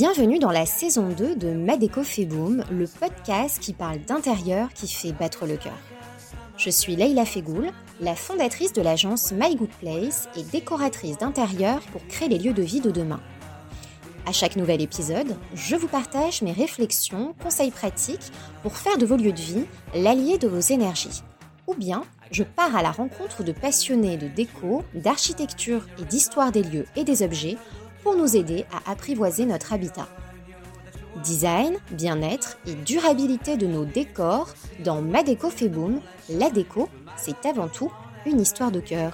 Bienvenue dans la saison 2 de Madeco fait boom, le podcast qui parle d'intérieur qui fait battre le cœur. Je suis Leila Fegoul, la fondatrice de l'agence My Good Place et décoratrice d'intérieur pour créer les lieux de vie de demain. À chaque nouvel épisode, je vous partage mes réflexions, conseils pratiques pour faire de vos lieux de vie l'allié de vos énergies. Ou bien, je pars à la rencontre de passionnés de déco, d'architecture et d'histoire des lieux et des objets pour nous aider à apprivoiser notre habitat. Design, bien-être et durabilité de nos décors dans Ma Déco la déco, c'est avant tout une histoire de cœur.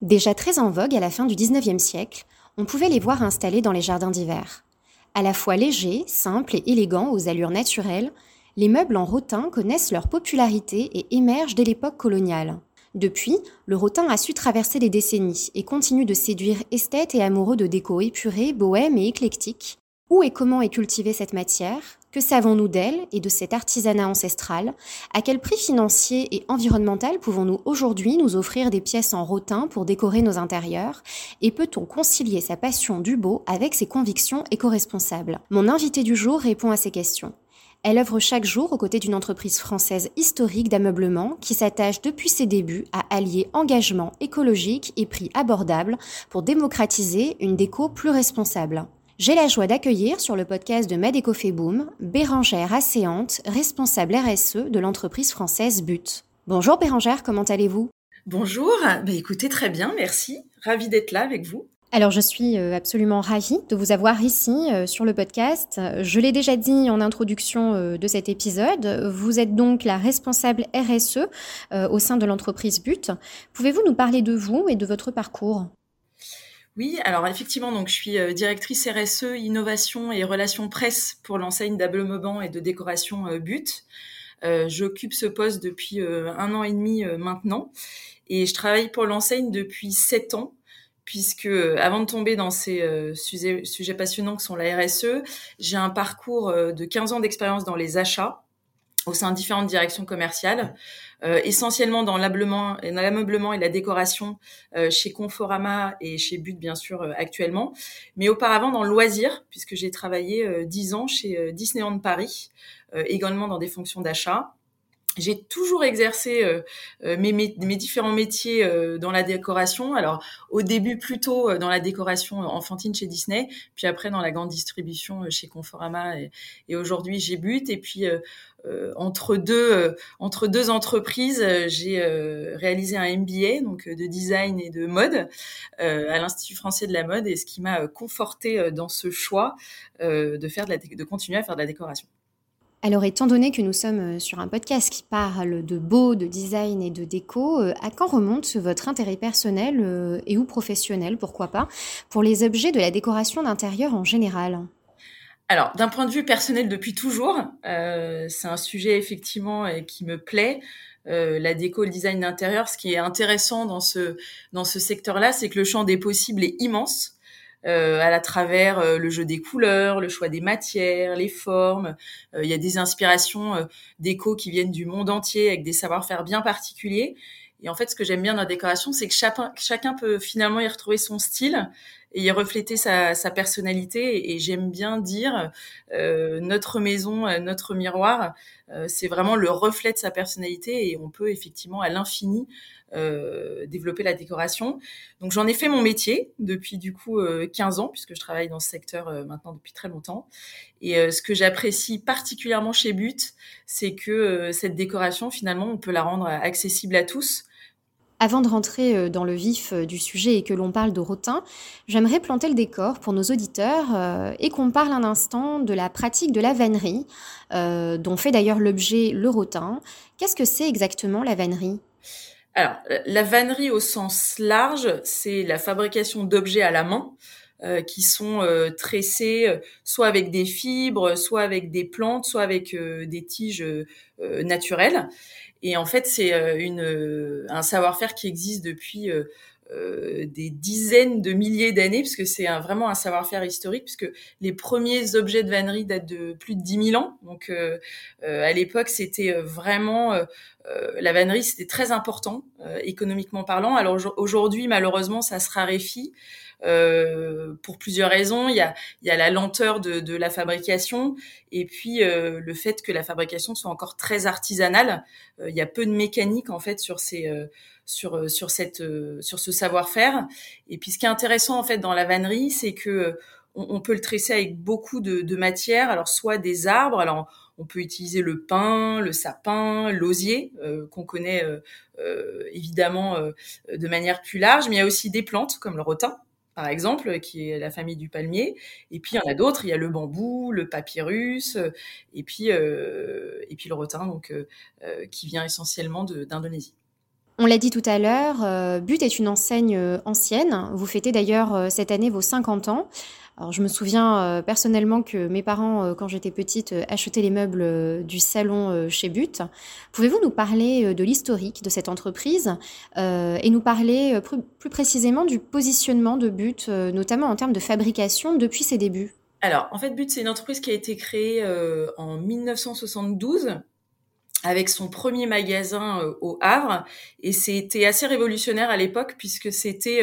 Déjà très en vogue à la fin du 19e siècle, on pouvait les voir installés dans les jardins d'hiver. À la fois légers, simples et élégants aux allures naturelles, les meubles en rotin connaissent leur popularité et émergent dès l'époque coloniale. Depuis, le rotin a su traverser les décennies et continue de séduire esthètes et amoureux de déco épurée, bohème et éclectique. Où et comment est cultivée cette matière? Que savons-nous d'elle et de cet artisanat ancestral? À quel prix financier et environnemental pouvons-nous aujourd'hui nous offrir des pièces en rotin pour décorer nos intérieurs? Et peut-on concilier sa passion du beau avec ses convictions éco-responsables? Mon invité du jour répond à ces questions. Elle œuvre chaque jour aux côtés d'une entreprise française historique d'ameublement qui s'attache depuis ses débuts à allier engagement écologique et prix abordable pour démocratiser une déco plus responsable. J'ai la joie d'accueillir sur le podcast de Madeco Boom Bérangère Asséante, responsable RSE de l'entreprise française But. Bonjour Bérangère, comment allez-vous? Bonjour, bah écoutez très bien, merci. Ravie d'être là avec vous. Alors je suis euh, absolument ravie de vous avoir ici euh, sur le podcast. Je l'ai déjà dit en introduction euh, de cet épisode, vous êtes donc la responsable RSE au sein de l'entreprise But. Pouvez-vous nous parler de vous et de votre parcours? Oui, alors effectivement, donc je suis directrice RSE, innovation et relations presse pour l'enseigne d'ameublement et de décoration But. J'occupe ce poste depuis un an et demi maintenant et je travaille pour l'enseigne depuis sept ans puisque avant de tomber dans ces euh, sujets, passionnants que sont la RSE, j'ai un parcours euh, de 15 ans d'expérience dans les achats au sein de différentes directions commerciales, euh, essentiellement dans l'ameublement et la décoration chez Conforama et chez But bien sûr actuellement, mais auparavant dans le loisir puisque j'ai travaillé 10 ans chez Disneyland Paris, également dans des fonctions d'achat j'ai toujours exercé euh, euh, mes, mes, différents métiers euh, dans la décoration. Alors au début plutôt dans la décoration enfantine chez Disney, puis après dans la grande distribution chez Conforama et, aujourd'hui j'ai But. Et puis entre deux entre deux entreprises, j'ai réalisé un MBA donc de design et de mode à l'Institut français de la mode et ce qui m'a conforté dans ce choix de faire de, la, de continuer à faire de la décoration. Alors, étant donné que nous sommes euh, sur un podcast qui parle de beau, de design et de déco, euh, à quand remonte votre intérêt personnel euh, et ou professionnel, pourquoi pas, pour les objets de la décoration d'intérieur en général? Alors, d'un point de vue personnel, depuis toujours, c'est un sujet effectivement qui me plaît. la déco, le design d'intérieur, ce qui est intéressant dans ce dans ce secteur-là, c'est que le champ des possibles est immense euh, à la travers euh, le jeu des couleurs, le choix des matières, les formes. Euh, il y a des inspirations déco qui viennent du monde entier avec des savoir-faire bien particuliers. Et en fait, ce que j'aime bien dans la décoration, c'est que chacun, chacun peut finalement y retrouver son style et y refléter sa, sa personnalité. Et, j'aime bien dire, euh, notre maison, notre miroir, euh, c'est vraiment le reflet de sa personnalité et on peut effectivement à l'infini euh, développer la décoration. Donc j'en ai fait mon métier depuis du coup 15 ans puisque je travaille dans ce secteur maintenant depuis très longtemps. Et ce que j'apprécie particulièrement chez But, c'est que cette décoration finalement on peut la rendre accessible à tous. Avant de rentrer euh, dans le vif euh, du sujet et que l'on parle de rotin, j'aimerais planter le décor pour nos auditeurs euh, et qu'on parle un instant de la pratique de la vannerie, dont fait d'ailleurs l'objet le rotin. Qu'est-ce que c'est exactement la vannerie? Alors, la vannerie au sens large, c'est la fabrication d'objets à la main. qui sont tressés soit avec des fibres, soit avec des plantes, soit avec des tiges naturelles. Et en fait, c'est euh, une, euh, un savoir-faire qui existe depuis euh, des dizaines de milliers d'années, puisque c'est vraiment un savoir-faire historique, puisque les premiers objets de vannerie datent de plus de 10 000 ans. Donc à l'époque, c'était vraiment la vannerie, c'était très important économiquement parlant. Alors aujourd'hui, malheureusement, ça se raréfie. Euh, pour plusieurs raisons. Il y a, il y a la lenteur de, de la fabrication et puis euh, le fait que la fabrication soit encore très artisanale. Euh, il y a peu de mécanique en fait sur ces sur sur cette sur ce savoir-faire. Et puis ce qui est intéressant en fait dans la vannerie, c'est que on, peut le tresser avec beaucoup de, de matières. Alors soit des arbres. Alors on peut utiliser le pin, le sapin, l'osier, euh, qu'on connaît euh, euh, évidemment de manière plus large, mais il y a aussi des plantes comme le rotin, par exemple, qui est la famille du palmier. Et puis il y en a d'autres, il y a le bambou, le papyrus, et puis et puis le rotin, donc qui vient essentiellement d'Indonésie. On l'a dit tout à l'heure, But est une enseigne ancienne. Vous fêtez d'ailleurs cette année vos 50 ans. Alors, je me souviens euh, personnellement que mes parents, euh, quand j'étais petite, euh, achetaient les meubles du salon chez But. Pouvez-vous nous parler de l'historique de cette entreprise et nous parler plus, précisément du positionnement de But, notamment en termes de fabrication depuis ses débuts? Alors, en fait, But, c'est une entreprise qui a été créée en 1972 avec son premier magasin au Havre. Et c'était assez révolutionnaire à l'époque puisque c'était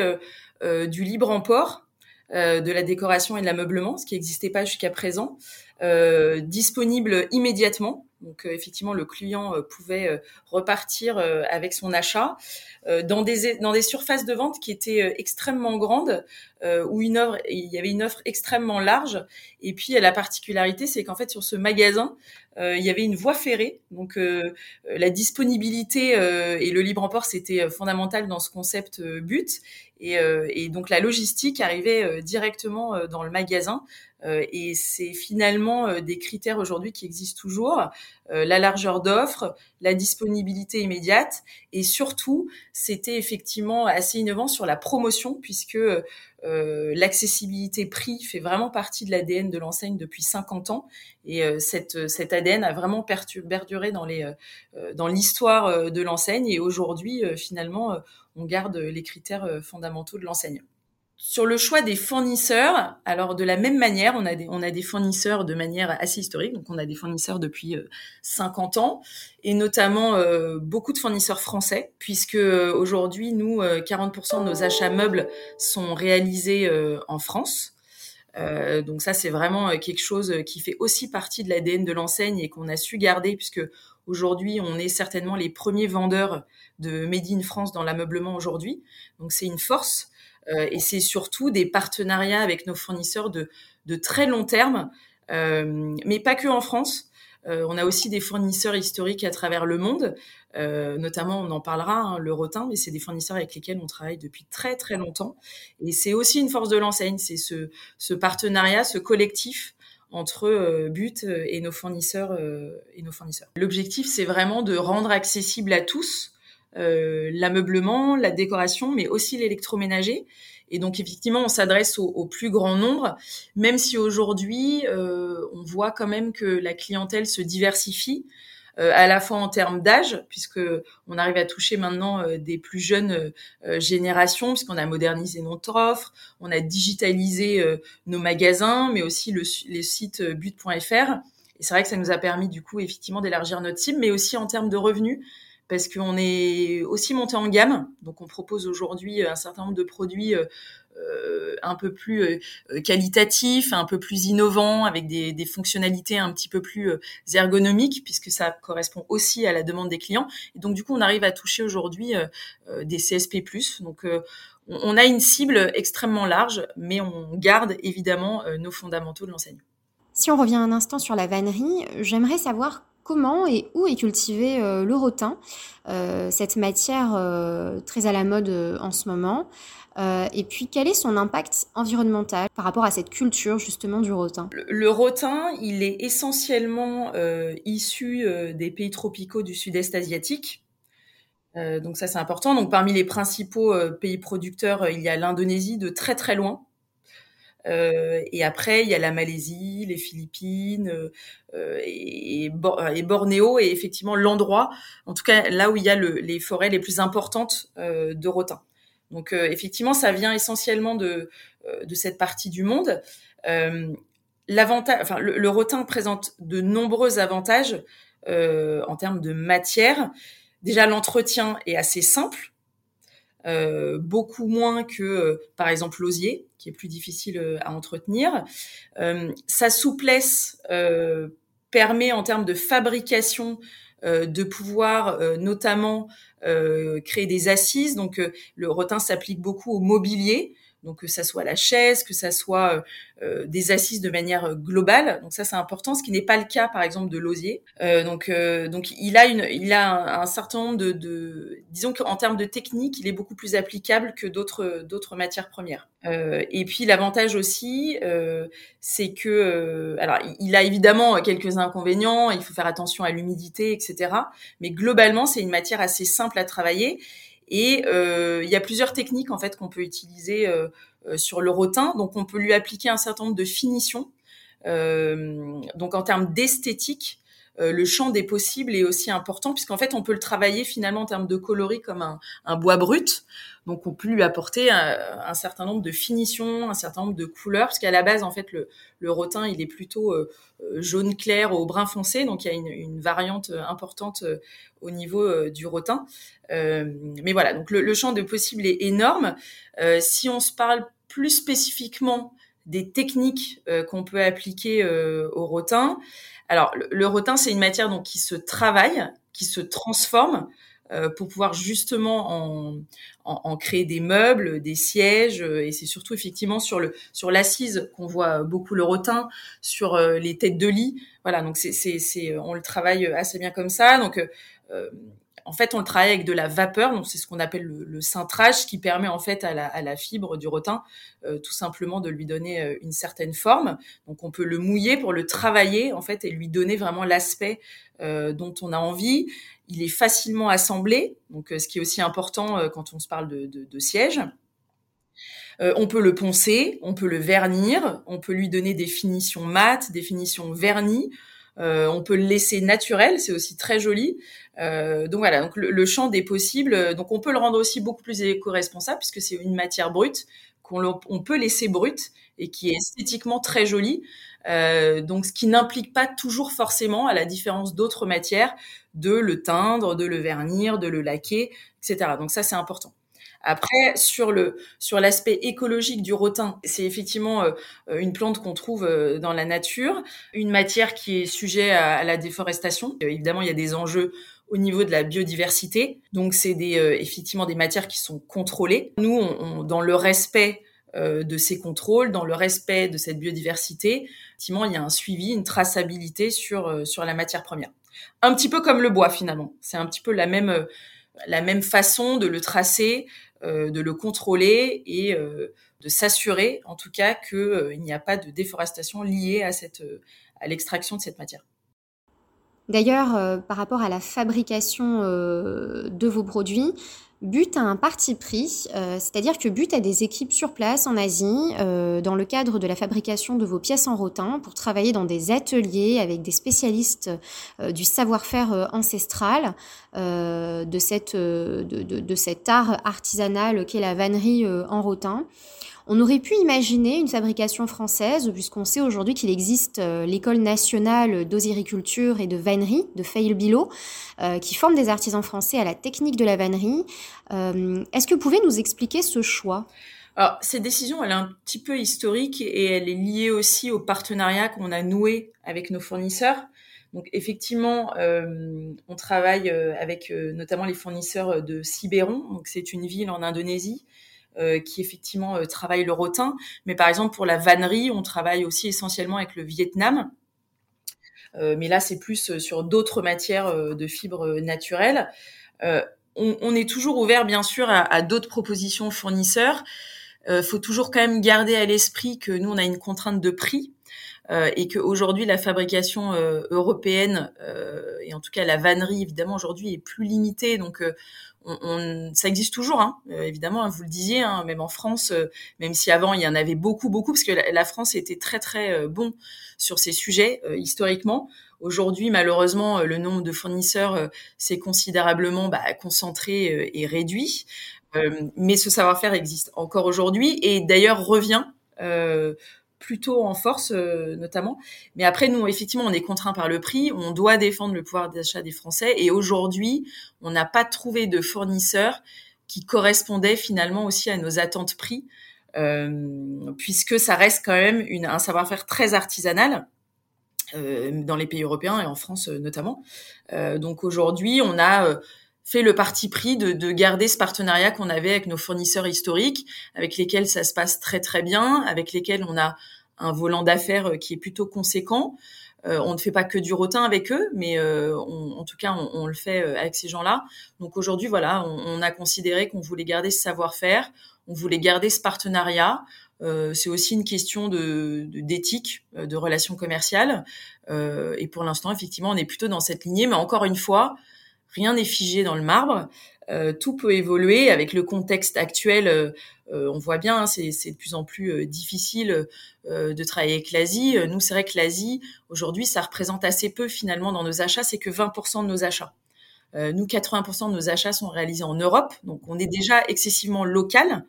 du libre emport euh, de la décoration et de l'ameublement, ce qui n'existait pas jusqu'à présent, euh, disponible immédiatement. Donc euh, effectivement, le client pouvait repartir avec son achat dans des dans des surfaces de vente qui étaient extrêmement grandes, où une il y avait une offre extrêmement large. Et puis la particularité, c'est qu'en fait sur ce magasin, il y avait une voie ferrée. Donc la disponibilité et le libre emport, c'était fondamental dans ce concept but. Euh, et, donc la logistique arrivait euh, directement euh, dans le magasin. Et c'est finalement des critères aujourd'hui qui existent toujours la largeur d'offre, la disponibilité immédiate, et surtout c'était effectivement assez innovant sur la promotion puisque l'accessibilité prix fait vraiment partie de l'ADN de l'enseigne depuis 50 ans et cette, cet ADN a vraiment perduré dans dans l'histoire de l'enseigne et aujourd'hui finalement on garde les critères euh, fondamentaux de l'enseigne. Sur le choix des fournisseurs, alors de la même manière, on a des, a fournisseurs de manière assez historique, donc on a des fournisseurs depuis 50 euh, ans, et notamment euh, beaucoup de fournisseurs français, puisque aujourd'hui, nous, 40% de nos achats meubles sont réalisés en France. donc ça, c'est vraiment quelque chose qui fait aussi partie de l'ADN de l'enseigne et qu'on a su garder, puisque aujourd'hui, on est certainement les premiers vendeurs de Made in France dans l'ameublement aujourd'hui. Donc c'est une force euh, et c'est surtout des partenariats avec nos fournisseurs de, de très long terme, euh, mais pas que en France. Euh, on a aussi des fournisseurs historiques à travers le monde, notamment on en parlera, hein, le Rotin, mais c'est des fournisseurs avec lesquels on travaille depuis très très longtemps. Et c'est aussi une force de l'enseigne, c'est ce, ce partenariat, ce collectif entre But et nos fournisseurs et nos fournisseurs. L'objectif, c'est vraiment de rendre accessible à tous euh, l'ameublement, la décoration, mais aussi l'électroménager. Et donc effectivement, on s'adresse au, plus grand nombre, même si aujourd'hui, euh, on voit quand même que la clientèle se diversifie. Euh, à la fois en termes d'âge, puisque on arrive à toucher maintenant des plus jeunes générations, puisqu'on a modernisé notre offre, on a digitalisé nos magasins, mais aussi le, les sites but.fr. Et c'est vrai que ça nous a permis du coup effectivement d'élargir notre cible, mais aussi en termes de revenus, parce qu'on est aussi monté en gamme. Donc, on propose aujourd'hui un certain nombre de produits euh, euh, un peu plus euh, qualitatifs, un peu plus innovants, avec des, des, fonctionnalités un petit peu plus ergonomiques, puisque ça correspond aussi à la demande des clients. Et donc, du coup, on arrive à toucher aujourd'hui des CSP+. Donc, on a une cible extrêmement large, mais on garde évidemment nos fondamentaux de l'enseigne. Si on revient un instant sur la vannerie, j'aimerais savoir comment et où est cultivé euh, le rotin, euh, cette matière euh, très à la mode en ce moment. et puis, quel est son impact environnemental par rapport à cette culture justement du rotin? Le, rotin, il est essentiellement issu des pays tropicaux du sud-est asiatique. donc ça, c'est important. Donc parmi les principaux pays producteurs, il y a l'Indonésie de très très loin, et après, il y a la Malaisie, les Philippines euh, et, et, Bornéo est effectivement l'endroit, en tout cas là où il y a le, les forêts les plus importantes euh, de rotin. Donc effectivement, ça vient essentiellement de, cette partie du monde. L'avantage, enfin, le, rotin présente de nombreux avantages en termes de matière. Déjà, l'entretien est assez simple. Euh, beaucoup moins que euh, par exemple l'osier, qui est plus difficile euh, à entretenir. sa souplesse permet en termes de fabrication de pouvoir notamment créer des assises. Donc le rotin s'applique beaucoup au mobilier donc que ça soit la chaise, que ça soit euh, euh, des assises de manière globale. Donc ça c'est important, ce qui n'est pas le cas par exemple de l'osier. Euh, donc donc il a une il a un, certain nombre de, de disons qu'en termes de technique, il est beaucoup plus applicable que d'autres d'autres matières premières. et puis l'avantage aussi, c'est que alors il a évidemment quelques inconvénients. Il faut faire attention à l'humidité, etc. Mais globalement c'est une matière assez simple à travailler et euh, il y a plusieurs techniques en fait qu'on peut utiliser euh, euh, sur le rotin. Donc on peut lui appliquer un certain nombre de finitions. donc en termes d'esthétique, le champ des possibles est aussi important puisqu'en fait on peut le travailler finalement en termes de coloris comme un, bois brut. Donc on peut lui apporter un, certain nombre de finitions, un certain nombre de couleurs, parce qu'à la base en fait le, rotin il est plutôt euh, euh, jaune clair au brun foncé, donc il y a une, variante importante euh, au niveau du rotin. mais voilà, donc le, le, champ de possibles est énorme. si on se parle plus spécifiquement des techniques qu'on peut appliquer au rotin, alors le, le rotin c'est une matière donc qui se travaille, qui se transforme. Euh, pour pouvoir justement en, en, en, créer des meubles, des sièges, euh, et c'est surtout effectivement sur le sur l'assise qu'on voit beaucoup le rotin, sur euh, les têtes de lit. Voilà, donc c'est c'est on le travaille assez bien comme ça. Donc en fait, on le travaille avec de la vapeur, donc c'est ce qu'on appelle le, cintrage, qui permet en fait à la, fibre du rotin euh, tout simplement de lui donner euh, une certaine forme. Donc on peut le mouiller pour le travailler en fait et lui donner vraiment l'aspect euh, dont on a envie. Il est facilement assemblé, donc ce qui est aussi important quand on se parle de, de, de siège. on peut le poncer, on peut le vernir, on peut lui donner des finitions mates, des finitions vernies. Euh, on peut le laisser naturel, c'est aussi très joli. Euh, donc voilà, donc le, champ des possibles. Donc on peut le rendre aussi beaucoup plus éco-responsable puisque c'est une matière brute qu'on on peut laisser brute et qui est esthétiquement très jolie. Euh, donc ce qui n'implique pas toujours forcément, à la différence d'autres matières, de le teindre, de le vernir, de le laquer, etc. Donc ça c'est important. Après, sur le sur l'aspect écologique du rotin, c'est effectivement euh, une plante qu'on trouve euh, dans la nature, une matière qui est sujet à, la déforestation. Euh, évidemment, il y a des enjeux au niveau de la biodiversité. Donc, c'est des effectivement des matières qui sont contrôlées. Nous, on, dans le respect de ces contrôles, dans le respect de cette biodiversité, effectivement, il y a un suivi, une traçabilité sur sur la matière première. Un petit peu comme le bois finalement. C'est un petit peu la même la même façon de le tracer, de le contrôler et euh, de s'assurer, en tout cas, qu'il euh, n'y a pas de déforestation liée à, cette, à l'extraction de cette matière. D'ailleurs, par rapport à la fabrication de vos produits, But a un parti pris, euh, c'est-à-dire que But a des équipes sur place en Asie euh, dans le cadre de la fabrication de vos pièces en rotin pour travailler dans des ateliers avec des spécialistes euh, du savoir-faire ancestral de, cette, de, de, cet art artisanal qu'est la vannerie en rotin. On aurait pu imaginer une fabrication française, puisqu'on sait aujourd'hui qu'il existe euh, l'école nationale d'osiriculture et de vannerie de Fail-Bilot, euh, qui forme des artisans français à la technique de la vannerie. Euh, est-ce que vous pouvez nous expliquer ce choix? Alors, cette décision, elle est un petit peu historique et elle est liée aussi au partenariat qu'on a noué avec nos fournisseurs. Donc, effectivement, on travaille avec notamment les fournisseurs de Sibéron. Donc, c'est une ville en Indonésie euh, qui effectivement euh, travaille le rotin. Mais par exemple, pour la vannerie, on travaille aussi essentiellement avec le Vietnam. Euh, mais là, c'est plus sur d'autres matières de fibres naturelles. On, est toujours ouvert, bien sûr, à, à d'autres propositions fournisseurs. Il faut toujours quand même garder à l'esprit que nous, on a une contrainte de prix. Euh, et qu'aujourd'hui la fabrication euh, européenne euh, et en tout cas la vannerie évidemment aujourd'hui est plus limitée donc on, ça existe toujours, hein, euh, évidemment, hein, vous le disiez, hein, même en France, euh, même si avant il y en avait beaucoup, beaucoup, parce que la, France était très, très euh, bon sur ces sujets historiquement. Aujourd'hui, malheureusement, le nombre de fournisseurs s'est considérablement bah, concentré et réduit. mais ce savoir-faire existe encore aujourd'hui et d'ailleurs revient plutôt en force notamment. Mais après, nous, effectivement, on est contraint par le prix, on doit défendre le pouvoir d'achat des Français et aujourd'hui, on n'a pas trouvé de fournisseur qui correspondait finalement aussi à nos attentes prix. Euh, puisque ça reste quand même un savoir-faire très artisanal euh, dans les pays européens et en France euh, notamment. donc aujourd'hui, on a fait le parti pris de, de garder ce partenariat qu'on avait avec nos fournisseurs historiques, avec lesquels ça se passe très très bien, avec lesquels on a un volant d'affaires qui est plutôt conséquent. Euh, on ne fait pas que du rotin avec eux, mais euh, en tout cas, on, on, le fait avec ces gens-là. Donc aujourd'hui, voilà, on, on, a considéré qu'on voulait garder ce savoir-faire on voulait garder ce partenariat. Euh, c'est aussi une question de d'éthique, de, euh, de, relations commerciales. Euh, et pour l'instant, effectivement, on est plutôt dans cette lignée. Mais encore une fois, rien n'est figé dans le marbre. Euh, tout peut évoluer avec le contexte actuel. Euh, on voit bien, hein, c'est de plus en plus difficile de travailler avec l'Asie. Nous, c'est vrai que l'Asie, aujourd'hui, ça représente assez peu finalement dans nos achats. C'est que 20% de nos achats. Euh, nous, 80% de nos achats sont réalisés en Europe, donc on est déjà excessivement local.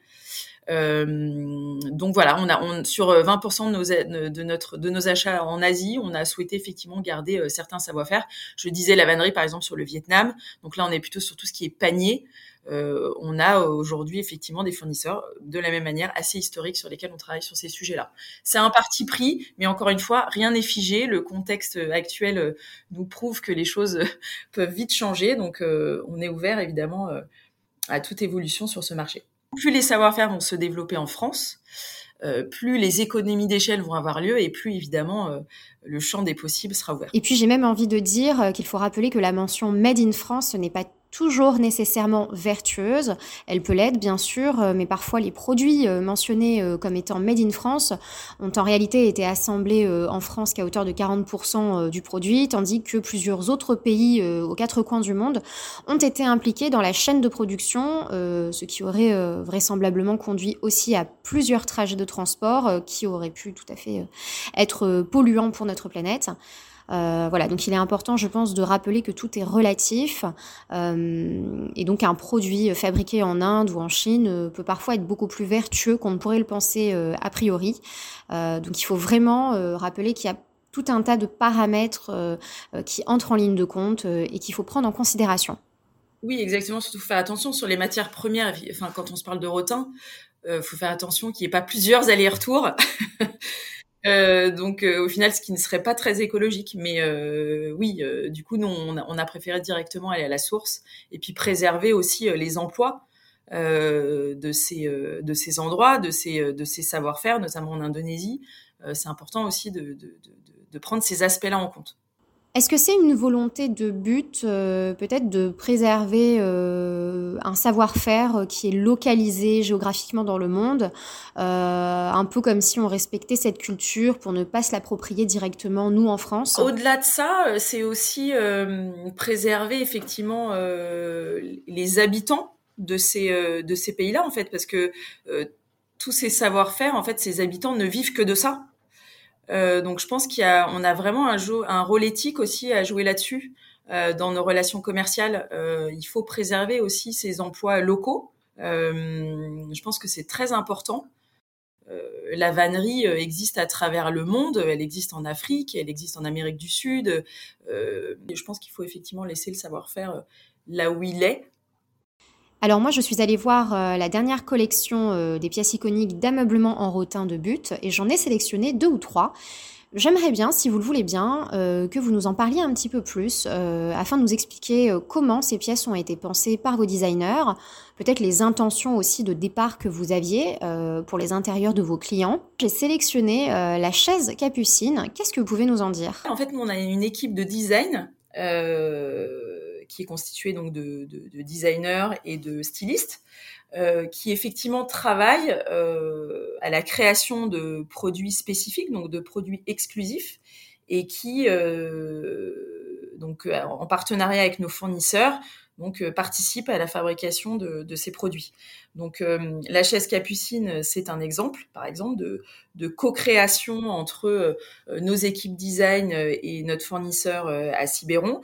Euh, donc voilà, on a on, sur 20% de nos, de, notre, de nos achats en Asie, on a souhaité effectivement garder euh, certains savoir-faire. Je disais la vannerie par exemple sur le Vietnam. Donc là, on est plutôt sur tout ce qui est panier. Euh, on a aujourd'hui effectivement des fournisseurs de la même manière assez historiques sur lesquels on travaille sur ces sujets-là. C'est un parti pris, mais encore une fois, rien n'est figé. Le contexte actuel euh, nous prouve que les choses peuvent vite changer, donc euh, on est ouvert évidemment à toute évolution sur ce marché. Plus les savoir-faire vont se développer en France, plus les économies d'échelle vont avoir lieu et plus évidemment le champ des possibles sera ouvert. Et puis j'ai même envie de dire qu'il faut rappeler que la mention Made in France, ce n'est pas toujours nécessairement vertueuse. Elle peut l'être, bien sûr, euh, mais parfois les produits euh, mentionnés euh, comme étant made in France ont en réalité été assemblés en France qu'à hauteur de 40% du produit, tandis que plusieurs autres pays aux quatre coins du monde ont été impliqués dans la chaîne de production, ce qui aurait vraisemblablement conduit aussi à plusieurs trajets de transport qui auraient pu tout à fait être polluants pour notre planète. Euh, voilà, donc il est important, je pense, de rappeler que tout est relatif euh, et donc un produit fabriqué en Inde ou en Chine euh, peut parfois être beaucoup plus vertueux qu'on ne pourrait le penser a priori. donc il faut vraiment rappeler qu'il y a tout un tas de paramètres qui entrent en ligne de compte et qu'il faut prendre en considération. Oui, exactement. Surtout faire attention sur les matières premières. Enfin, quand on se parle de rotin, il faut faire attention qu'il n'y ait pas plusieurs allers-retours. Euh, donc euh, au final, ce qui ne serait pas très écologique. Mais euh, oui, du coup, nous, on a, préféré directement aller à la source et puis préserver aussi les emplois de ces de ces endroits, de ces de ces savoir-faire, notamment en Indonésie. c'est important aussi de, de, de prendre ces aspects-là en compte. Est-ce que c'est une volonté de but, euh, peut-être, de préserver euh, un savoir-faire qui est localisé géographiquement dans le monde, euh, un peu comme si on respectait cette culture pour ne pas se l'approprier directement, nous, en France? Au-delà de ça, c'est aussi préserver effectivement les habitants de ces, de ces pays-là, en fait, parce que tous ces savoir-faire, en fait, ces habitants ne vivent que de ça. Euh, donc je pense qu'il y a, on a vraiment un, un rôle éthique aussi à jouer là-dessus euh, dans nos relations commerciales. Euh, il faut préserver aussi ces emplois locaux. Euh, je pense que c'est très important. Euh, la vannerie existe à travers le monde. Elle existe en Afrique, elle existe en Amérique du Sud. je pense qu'il faut effectivement laisser le savoir-faire là où il est. Alors moi, je suis allée voir euh, la dernière collection euh, des pièces iconiques d'ameublement en rotin de but et j'en ai sélectionné deux ou trois. J'aimerais bien, si vous le voulez bien, euh, que vous nous en parliez un petit peu plus afin de nous expliquer comment ces pièces ont été pensées par vos designers, peut-être les intentions aussi de départ que vous aviez pour les intérieurs de vos clients. J'ai sélectionné la chaise capucine. Qu'est-ce que vous pouvez nous en dire? En fait, nous, on a une équipe de design qui est constitué donc de, de, designers et de stylistes, euh, qui effectivement travaillent euh, à la création de produits spécifiques, donc de produits exclusifs, et qui, euh, donc en partenariat avec nos fournisseurs, donc participent à la fabrication de, ces produits. Donc la chaise capucine, c'est un exemple, par exemple, de, co-création entre nos équipes design et notre fournisseur à Ciberon,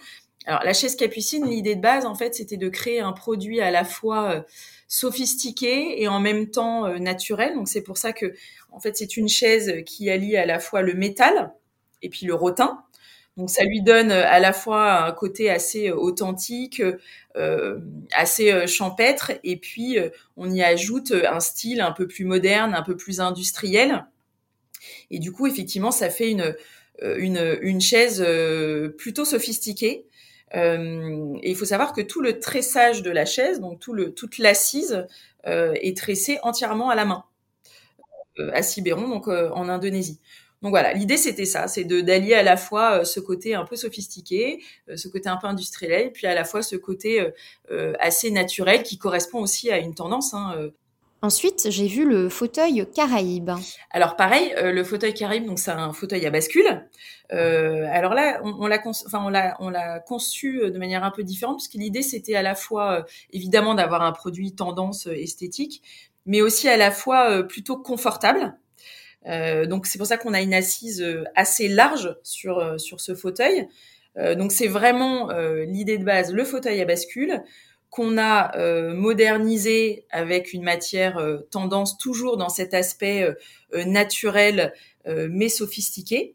La chaise capucine, l'idée de base en fait, c'était de créer un produit à la fois sophistiqué et en même temps naturel. Donc c'est pour ça que en fait c'est une chaise qui allie à la fois le métal et puis le rotin. Donc ça lui donne à la fois un côté assez authentique, euh, assez champêtre, et puis on y ajoute un style un peu plus moderne, un peu plus industriel. Et du coup, effectivement, ça fait une chaise plutôt sophistiquée. Euh, et il faut savoir que tout le tressage de la chaise, donc tout le, toute l'assise, euh, est tressée entièrement à la main à Ciberon, donc en Indonésie. Donc voilà, l'idée c'était ça, c'est de d'allier à la fois euh, ce côté un peu sophistiqué, euh, ce côté un peu industriel, puis à la fois ce côté euh, assez naturel qui correspond aussi à une tendance. Hein, Ensuite, j'ai vu le fauteuil Caraïbe. Alors pareil, le fauteuil Caraïbe, donc c'est un fauteuil à bascule. alors là, on, l'a conçu de manière un peu différente puisque l'idée c'était à la fois évidemment d'avoir un produit tendance esthétique, mais aussi à la fois plutôt confortable. Euh, donc c'est pour ça qu'on a une assise euh, assez large sur euh, sur ce fauteuil. donc c'est vraiment l'idée de base, le fauteuil à bascule qu'on a modernisé avec une matière tendance toujours dans cet aspect naturel mais sophistiqué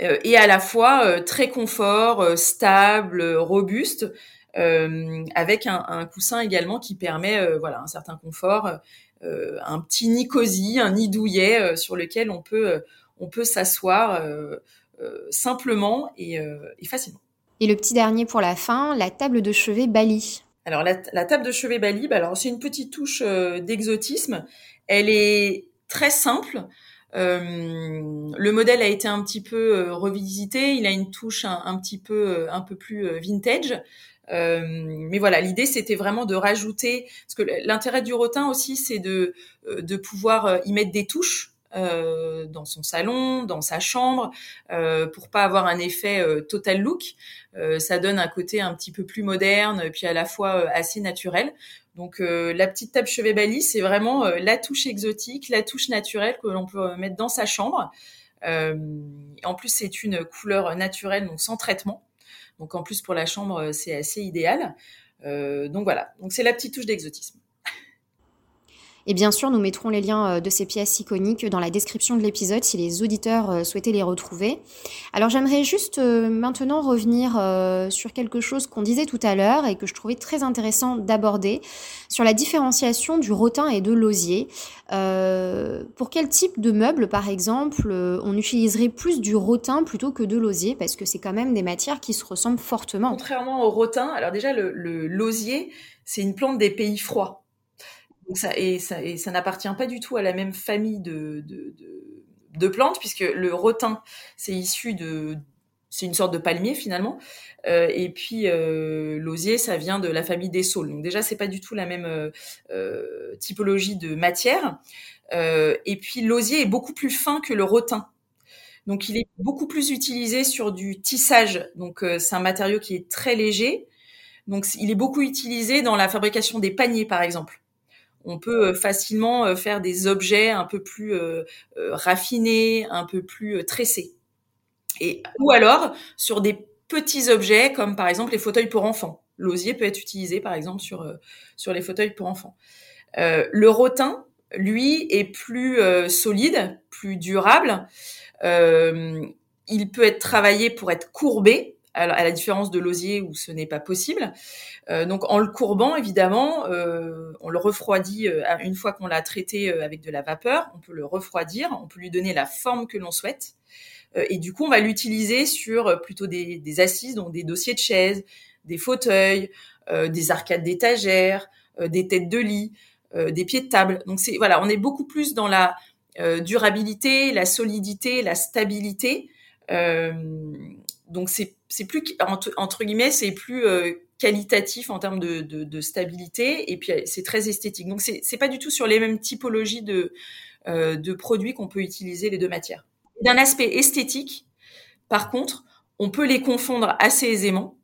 et à la fois très confort, stable, robuste, avec un, coussin également qui permet voilà un certain confort euh, un petit nid cosy, un nid douillet euh, sur lequel on peut, euh, on peut s'asseoir simplement et, facilement. Et le petit dernier pour la fin, la table de chevet Bali. Alors la, table de chevet Bali, bah, alors c'est une petite touche d'exotisme. Elle est très simple. le modèle a été un petit peu revisité. Il a une touche un, petit peu un peu plus vintage. Euh, mais voilà, l'idée c'était vraiment de rajouter, parce que l'intérêt du rotin aussi, c'est de euh, de pouvoir euh, y mettre des touches. Euh, dans son salon, dans sa chambre, euh, pour pas avoir un effet total look. ça donne un côté un petit peu plus moderne, puis à la fois assez naturel. Donc la petite table chevet Bali, c'est vraiment la touche exotique, la touche naturelle que l'on peut mettre dans sa chambre. en plus, c'est une couleur naturelle, donc sans traitement. Donc en plus pour la chambre, euh, c'est assez idéal. Euh, donc voilà, donc c'est la petite touche d'exotisme. Et bien sûr, nous mettrons les liens euh, de ces pièces iconiques dans la description de l'épisode si les auditeurs euh, souhaitaient les retrouver. Alors j'aimerais juste euh, maintenant revenir sur quelque chose qu'on disait tout à l'heure et que je trouvais très intéressant d'aborder, sur la différenciation du rotin et de l'osier. pour quel type de meuble, par exemple, on utiliserait plus du rotin plutôt que de l'osier? Parce que c'est quand même des matières qui se ressemblent fortement. Contrairement au rotin, alors déjà, le l'osier, c'est une plante des pays froids ça, et ça, n'appartient pas du tout à la même famille de, plantes, puisque le rotin, c'est issu de... C'est une sorte de palmier finalement, euh, et puis euh, l'osier, ça vient de la famille des saules. Donc déjà, c'est pas du tout la même euh, typologie de matière. Et puis l'osier est beaucoup plus fin que le rotin. Donc il est beaucoup plus utilisé sur du tissage. Donc c'est un matériau qui est très léger. Donc il est beaucoup utilisé dans la fabrication des paniers, par exemple on peut euh, facilement euh, faire des objets un peu plus euh, raffinés, un peu plus tressés. Et ou alors sur des petits objets comme par exemple les fauteuils pour enfants. L'osier peut être utilisé par exemple sur sur les fauteuils pour enfants. le rotin, lui, est plus solide, plus durable. il peut être travaillé pour être courbé, à la différence de l'osier où ce n'est pas possible. Euh, donc en le courbant, évidemment, euh, on le refroidit euh, une fois qu'on l'a traité avec de la vapeur, on peut le refroidir, on peut lui donner la forme que l'on souhaite. et du coup, on va l'utiliser sur plutôt des, des, assises, donc des dossiers de chaises, des fauteuils, des arcades d'étagères, des têtes de lit, des pieds de table. Donc c'est voilà, on est beaucoup plus dans la durabilité, la solidité, la stabilité. Donc c'est plus entre, guillemets, c'est plus euh, qualitatif en termes de, stabilité et puis c'est très esthétique. Donc c'est c'est pas du tout sur les mêmes typologies de euh, de produits qu'on peut utiliser les deux matières. D'un aspect esthétique, par contre, on peut les confondre assez aisément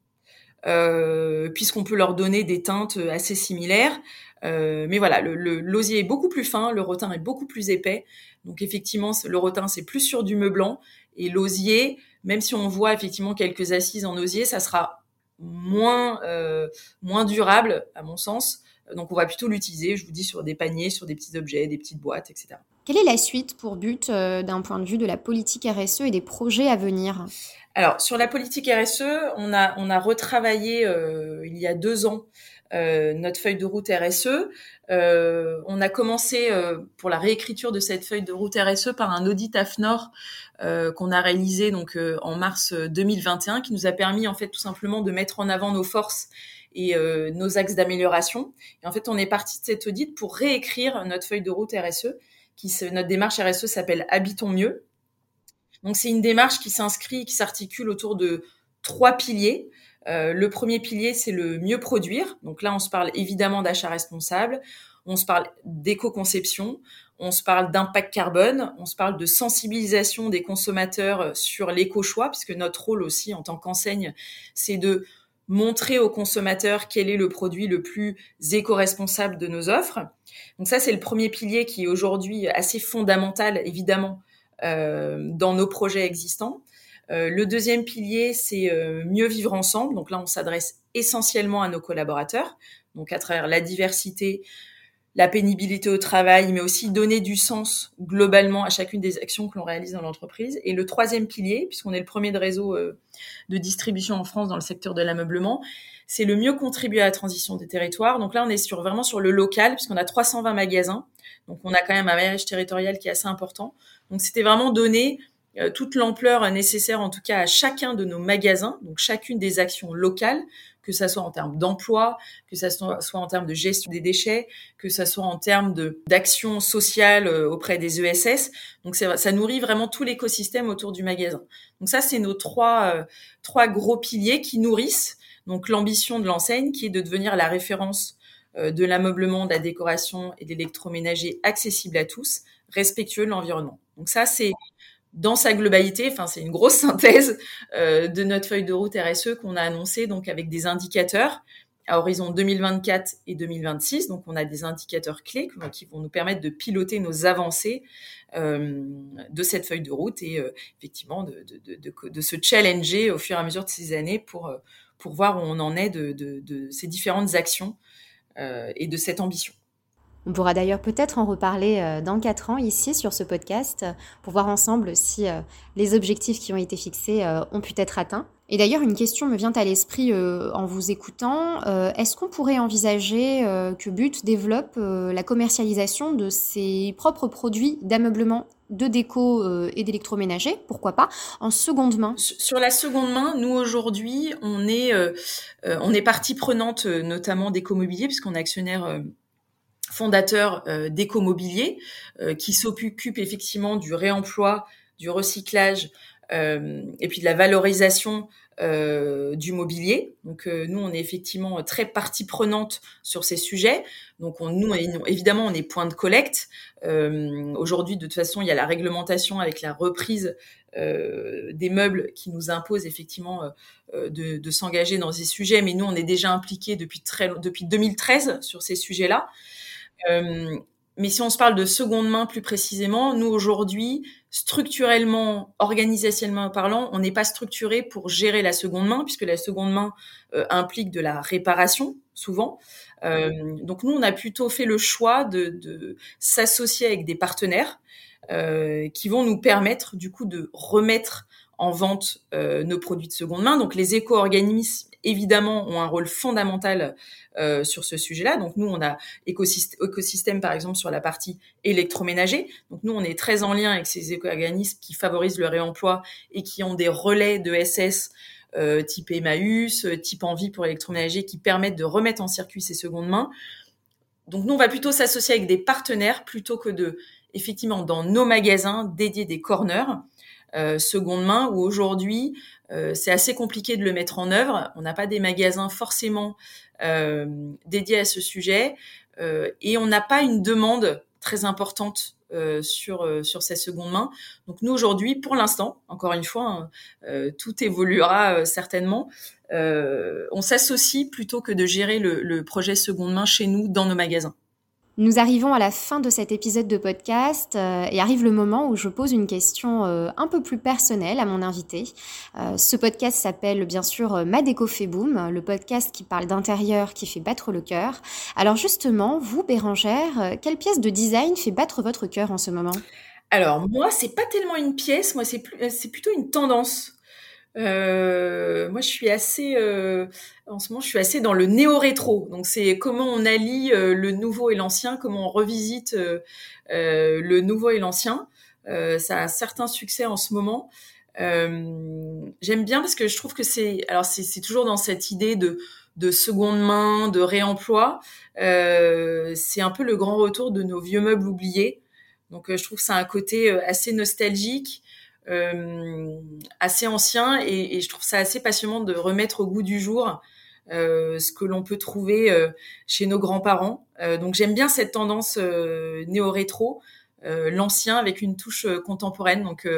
euh, puisqu'on peut leur donner des teintes assez similaires. Euh, mais voilà, le, l'osier est beaucoup plus fin, le rotin est beaucoup plus épais. Donc effectivement, le rotin c'est plus sur du meublant et l'osier même si on voit effectivement quelques assises en osier, ça sera moins moins durable à mon sens. Donc on va plutôt l'utiliser, je vous dis, sur des paniers, sur des petits objets, des petites boîtes, etc. Quelle est la suite pour but d'un point de vue de la politique RSE et des projets à venir? Alors sur la politique RSE, on a on a retravaillé il y a deux ans euh, notre feuille de route RSE. Euh, on a commencé euh, pour la réécriture de cette feuille de route RSE par un audit AFNOR qu'on a réalisé donc en mars 2021, qui nous a permis en fait tout simplement de mettre en avant nos forces et nos axes d'amélioration. Et en fait, on est parti de cet audit pour réécrire notre feuille de route RSE. Qui notre démarche RSE s'appelle Habitons mieux. Donc c'est une démarche qui s'inscrit, qui s'articule autour de trois piliers. Euh, le premier pilier, c'est le mieux produire. Donc là, on se parle évidemment d'achat responsable, on se parle d'éco-conception, on se parle d'impact carbone, on se parle de sensibilisation des consommateurs sur l'éco-choix, puisque notre rôle aussi en tant qu'enseigne, c'est de montrer aux consommateurs quel est le produit le plus éco-responsable de nos offres. Donc ça, c'est le premier pilier qui est aujourd'hui assez fondamental, évidemment, euh, dans nos projets existants. Euh, le deuxième pilier, c'est euh, mieux vivre ensemble. Donc là, on s'adresse essentiellement à nos collaborateurs, donc à travers la diversité, la pénibilité au travail, mais aussi donner du sens globalement à chacune des actions que l'on réalise dans l'entreprise. Et le troisième pilier, puisqu'on est le premier de réseau euh, de distribution en France dans le secteur de l'ameublement, c'est le mieux contribuer à la transition des territoires. Donc là, on est sur, vraiment sur le local, puisqu'on a 320 magasins. Donc on a quand même un maillage territorial qui est assez important. Donc c'était vraiment donner toute l'ampleur nécessaire, en tout cas, à chacun de nos magasins, donc chacune des actions locales, que ça soit en termes d'emploi, que ça soit, en termes de gestion des déchets, que ça soit en termes d'action sociale euh, auprès des ESS. Donc ça nourrit vraiment tout l'écosystème autour du magasin. Donc ça, c'est nos trois euh, trois gros piliers qui nourrissent donc l'ambition de l'enseigne, qui est de devenir la référence de l'ameublement, de la décoration et de l'électroménager accessible à tous, respectueux de l'environnement. Donc ça, c'est dans sa globalité, enfin c'est une grosse synthèse euh, de notre feuille de route RSE qu'on a annoncée donc avec des indicateurs à horizon 2024 et 2026. Donc on a des indicateurs clés qui vont nous permettre de piloter nos avancées euh, de cette feuille de route et euh, effectivement de, se challenger au fur et à mesure de ces années pour voir où on en est de, ces différentes actions et de cette ambition. On pourra d'ailleurs peut-être en reparler euh, dans quatre ans ici sur ce podcast euh, pour voir ensemble si euh, les objectifs qui ont été fixés ont pu être atteints. Et d'ailleurs, une question me vient à l'esprit en vous écoutant. Est-ce qu'on pourrait envisager que But développe la commercialisation de ses propres produits d'ameublement de déco et d'électroménager, pourquoi pas, en seconde main? Sur la seconde main, nous aujourd'hui, on est, on est partie prenante notamment d'écomobilier, puisqu'on est actionnaire fondateur euh, d'écomobilier euh, qui s'occupe effectivement du réemploi, du recyclage euh, et puis de la valorisation du mobilier. Donc nous, on est effectivement très partie prenante sur ces sujets. Donc on, nous, évidemment, on est point de collecte. Aujourd'hui, de toute façon, il y a la réglementation avec la reprise des meubles qui nous impose effectivement de, de s'engager dans ces sujets. Mais nous, on est déjà impliqués depuis très depuis 2013 sur ces sujets-là. Euh, mais si on se parle de seconde main plus précisément, nous aujourd'hui, structurellement, organisationnellement parlant, on n'est pas structuré pour gérer la seconde main, puisque la seconde main euh, implique de la réparation, souvent. Euh, donc nous, on a plutôt fait le choix de, s'associer avec des partenaires qui vont nous permettre du coup de remettre en vente nos produits de seconde main. Donc les éco-organismes évidemment ont un rôle fondamental euh, sur ce sujet-là. Donc nous on a écosystème, par exemple sur la partie électroménager. Donc nous on est très en lien avec ces éco-organismes qui favorisent le réemploi et qui ont des relais de SS euh, type Emmaüs, type Envie pour l'électroménager qui permettent de remettre en circuit ces secondes mains. Donc nous on va plutôt s'associer avec des partenaires plutôt que de effectivement dans nos magasins dédier des corners seconde main où aujourd'hui euh, c'est assez compliqué de le mettre en œuvre. On n'a pas des magasins forcément euh, dédiés à ce sujet et on n'a pas une demande très importante sur sur ces secondes mains. Donc nous aujourd'hui, pour l'instant, encore une fois, hein, tout évoluera certainement. on s'associe plutôt que de gérer le, le projet seconde main chez nous dans nos magasins. Nous arrivons à la fin de cet épisode de podcast euh, et arrive le moment où je pose une question euh, un peu plus personnelle à mon invité. Euh, ce podcast s'appelle bien sûr Ma déco fait boom, le podcast qui parle d'intérieur qui fait battre le cœur. Alors justement, vous Bérangère, quelle pièce de design fait battre votre cœur en ce moment? Alors moi, c'est pas tellement une pièce, moi c'est plutôt une tendance. Euh, moi, je suis assez, euh, en ce moment, je suis assez dans le néo-rétro. Donc, c'est comment on allie euh, le nouveau et l'ancien, comment on revisite euh, euh, le nouveau et l'ancien. ça a un certain succès en ce moment. J'aime bien parce que je trouve que c'est, alors c'est toujours dans cette idée de de seconde main, de réemploi. c'est un peu le grand retour de nos vieux meubles oubliés. Donc, je trouve que ça a un côté assez nostalgique. Euh, assez ancien et, et, je trouve ça assez passionnant de remettre au goût du jour euh, ce que l'on peut trouver euh, chez nos grands-parents. Euh, donc j'aime bien cette tendance néo-rétro, l'ancien avec une touche contemporaine, donc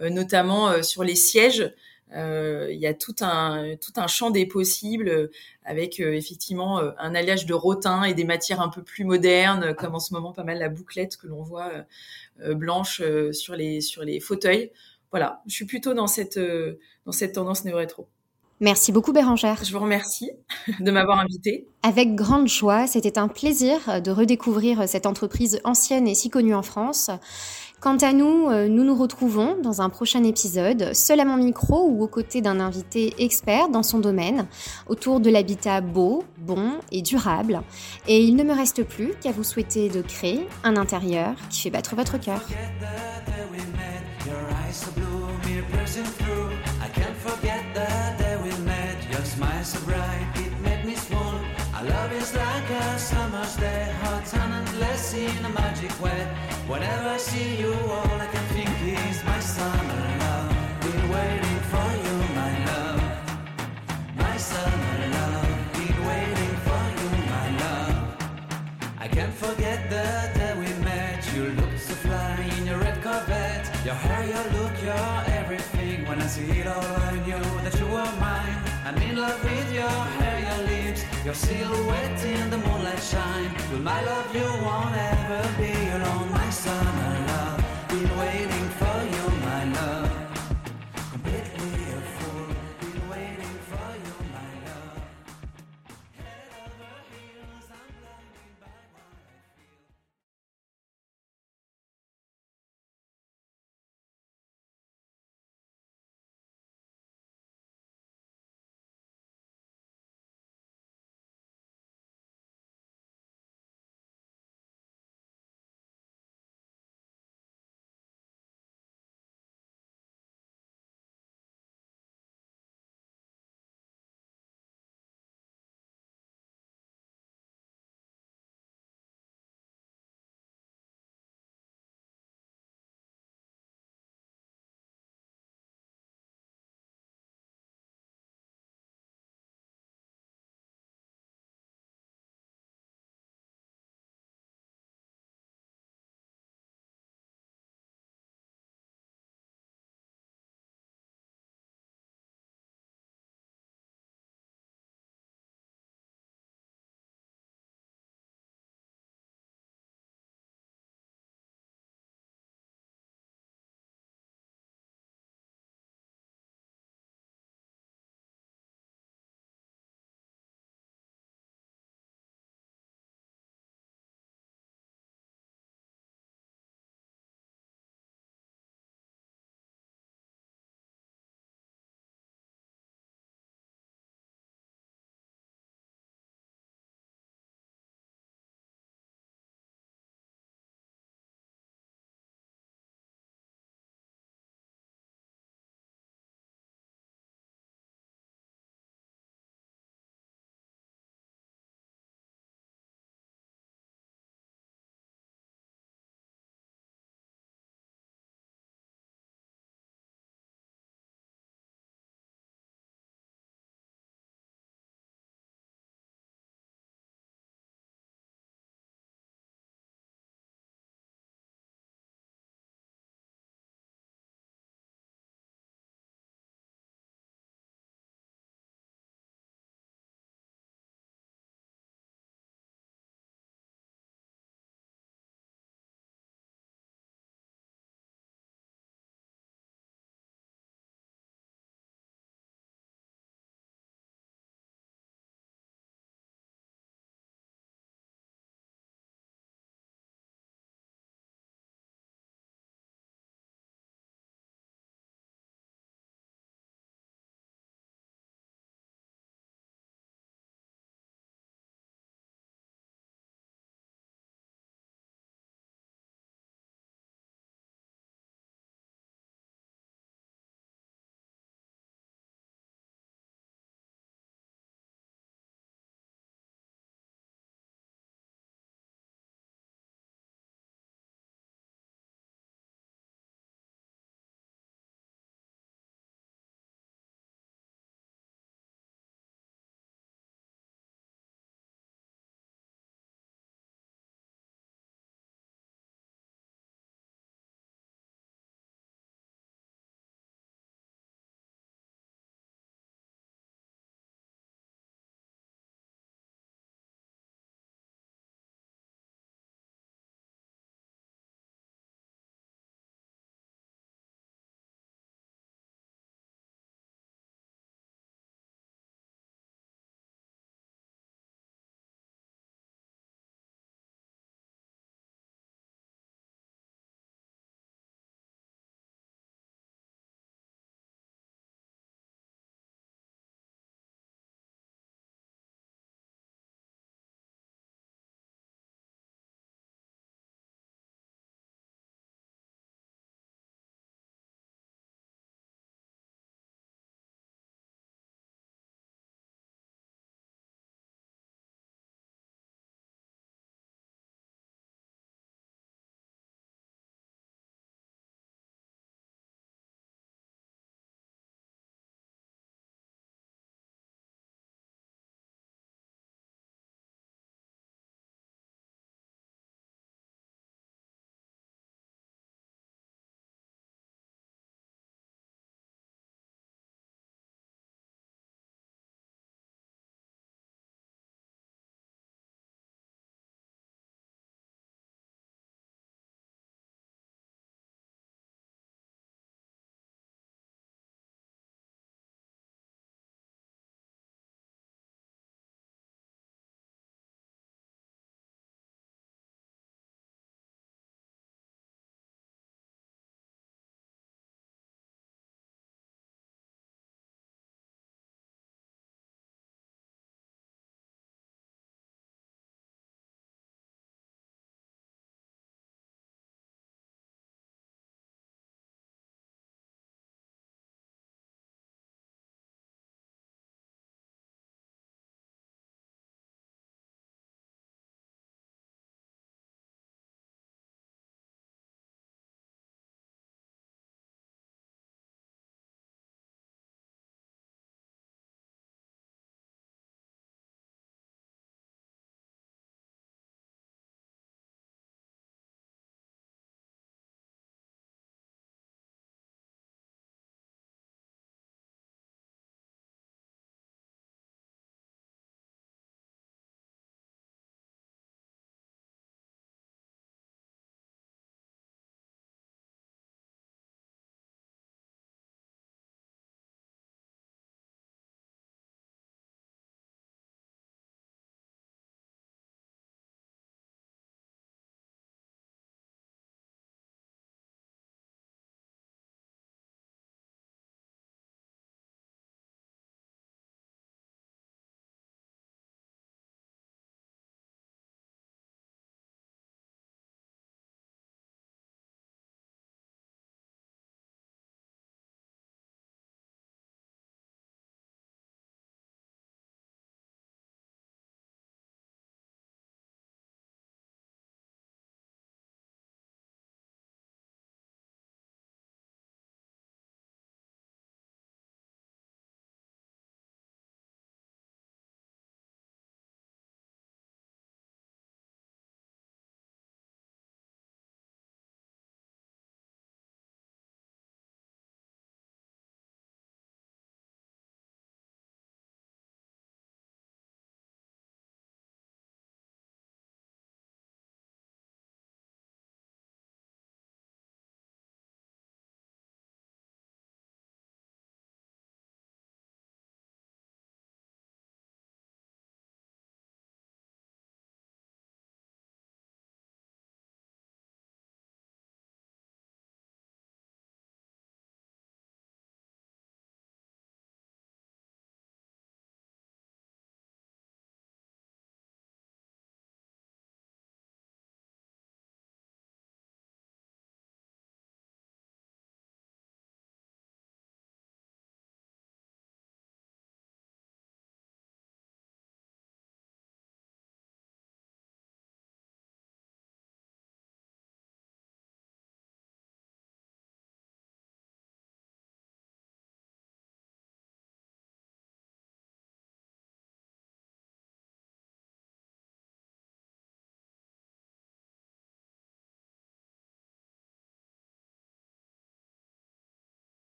notamment sur les sièges. Il y a tout un tout un champ des possibles avec effectivement un alliage de rotin et des matières un peu plus modernes, comme en ce moment pas mal la bouclette que l'on voit blanche sur les sur les fauteuils voilà, je suis plutôt dans cette, euh, dans cette tendance néo-rétro. Merci beaucoup Bérangère. Je vous remercie de m'avoir invité. Avec grande joie, c'était un plaisir de redécouvrir cette entreprise ancienne et si connue en France. Quant à nous, euh, nous nous retrouvons dans un prochain épisode, seul à mon micro ou aux côtés d'un invité expert dans son domaine, autour de l'habitat beau, bon et durable. Et il ne me reste plus qu'à vous souhaiter de créer un intérieur qui fait battre votre cœur. Whenever I see you, all I can think is my summer love. Been waiting for you, my love. My summer love. Been waiting for you, my love. I can't forget the day we met. You looked so fly in your red Corvette. Your hair, your look, your everything. When I see it all, I knew that you were mine. I'm in love with your hair, your lips, your silhouette in the moonlight shine. With my love, you won't ever be alone.